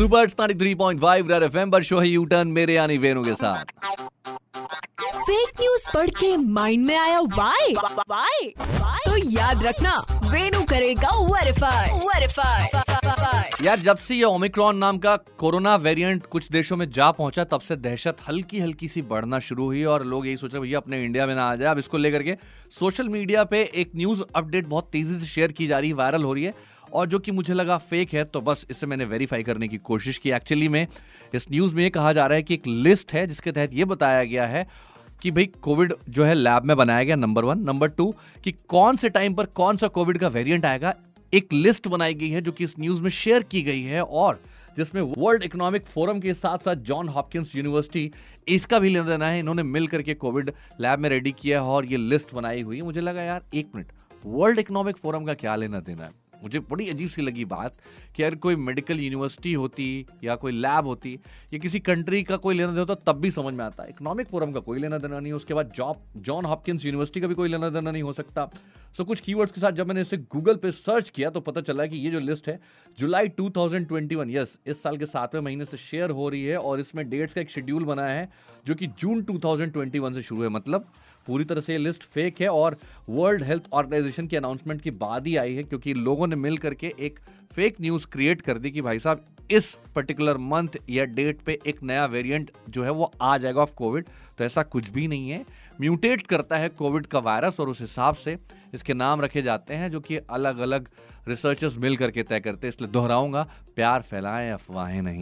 Superstar three point five red FM पर show है U turn मेरे यानी वेनु के साथ। फेक न्यूज़ पढ़ के माइंड में आया वाई वाई तो याद रखना वेनु करेगा वेरीफाई वेरीफाई यार जब से ये ओमिक्रॉन नाम का कोरोना वेरिएंट कुछ देशों में जा पहुँचा तब से दहशत हल्की हल्की सी बढ़ना शुरू हुई और लोग यही सोच रहे भैया अपने इंडिया में ना आ जाए। अब इसको लेकर के सोशल मीडिया पे एक न्यूज़ अपडेट बहुत तेज़ी से शेयर की जा रही है वायरल हो रही है। और जो कि मुझे लगा फेक है तो बस इसे मैंने वेरीफाई करने की कोशिश की। एक्चुअली में इस न्यूज़ में ये कहा जा रहा है कि एक लिस्ट है, जिसके तहत ये बताया गया है कि भाई कोविड जो है लैब में बनाया गया नंबर वन नंबर टू कि कौन से टाइम पर कौन सा कोविड का वेरिएंट आएगा, एक लिस्ट बनाई गई है, जो कि इस न्यूज़ में शेयर की गई है और जिसमें वर्ल्ड इकोनॉमिक फोरम के साथ साथ जॉन हॉपकिंस यूनिवर्सिटी इसका भी लेना देना है। इन्होंने मिल करके कोविड लैब में रेडी किया है और ये लिस्ट बनाई हुई है। मुझे लगा, यार, एक मिनट वर्ल्ड इकोनॉमिक फोरम का क्या लेना देना है? मुझे बड़ी अजीब सी लगी बात कि अगर कोई मेडिकल यूनिवर्सिटी होती या कोई लैब होती, या किसी कंट्री का कोई लेना देना होता, तब भी समझ में आता। इकोनॉमिक फोरम का कोई लेना देना नहीं, उसके बाद जॉब जॉन हॉपकिंस यूनिवर्सिटी का भी कोई लेना देना नहीं हो सकता। सो कुछ कीवर्ड्स के साथ जब मैंने इसे गूगल पे सर्च किया तो पता चला कि ये जो लिस्ट है जुलाई 2021 यस इस साल के सातवें महीने से शेयर हो रही है और इसमें डेट्स का एक शेड्यूल बनाया है, जो कि जून 2021 से शुरू है। मतलब पूरी तरह से ये लिस्ट फेक है और वर्ल्ड हेल्थ ऑर्गेनाइजेशन की अनाउंसमेंट के बाद ही आई है क्योंकि लोगों ने मिल करके एक फेक न्यूज़ क्रिएट कर दी कि भाई साहब, इस पर्टिकुलर मंथ या डेट पे एक नया वेरिएंट जो है वो आ जाएगा ऑफ़ कोविड तो ऐसा कुछ भी नहीं है। म्यूटेट करता है कोविड का वायरस और उस हिसाब से इसके नाम रखे जाते हैं जो कि अलग अलग रिसर्चर्स मिल करके तय करते हैं। इसलिए दोहराऊँगा, प्यार फैलाएँ, अफवाहें नहीं।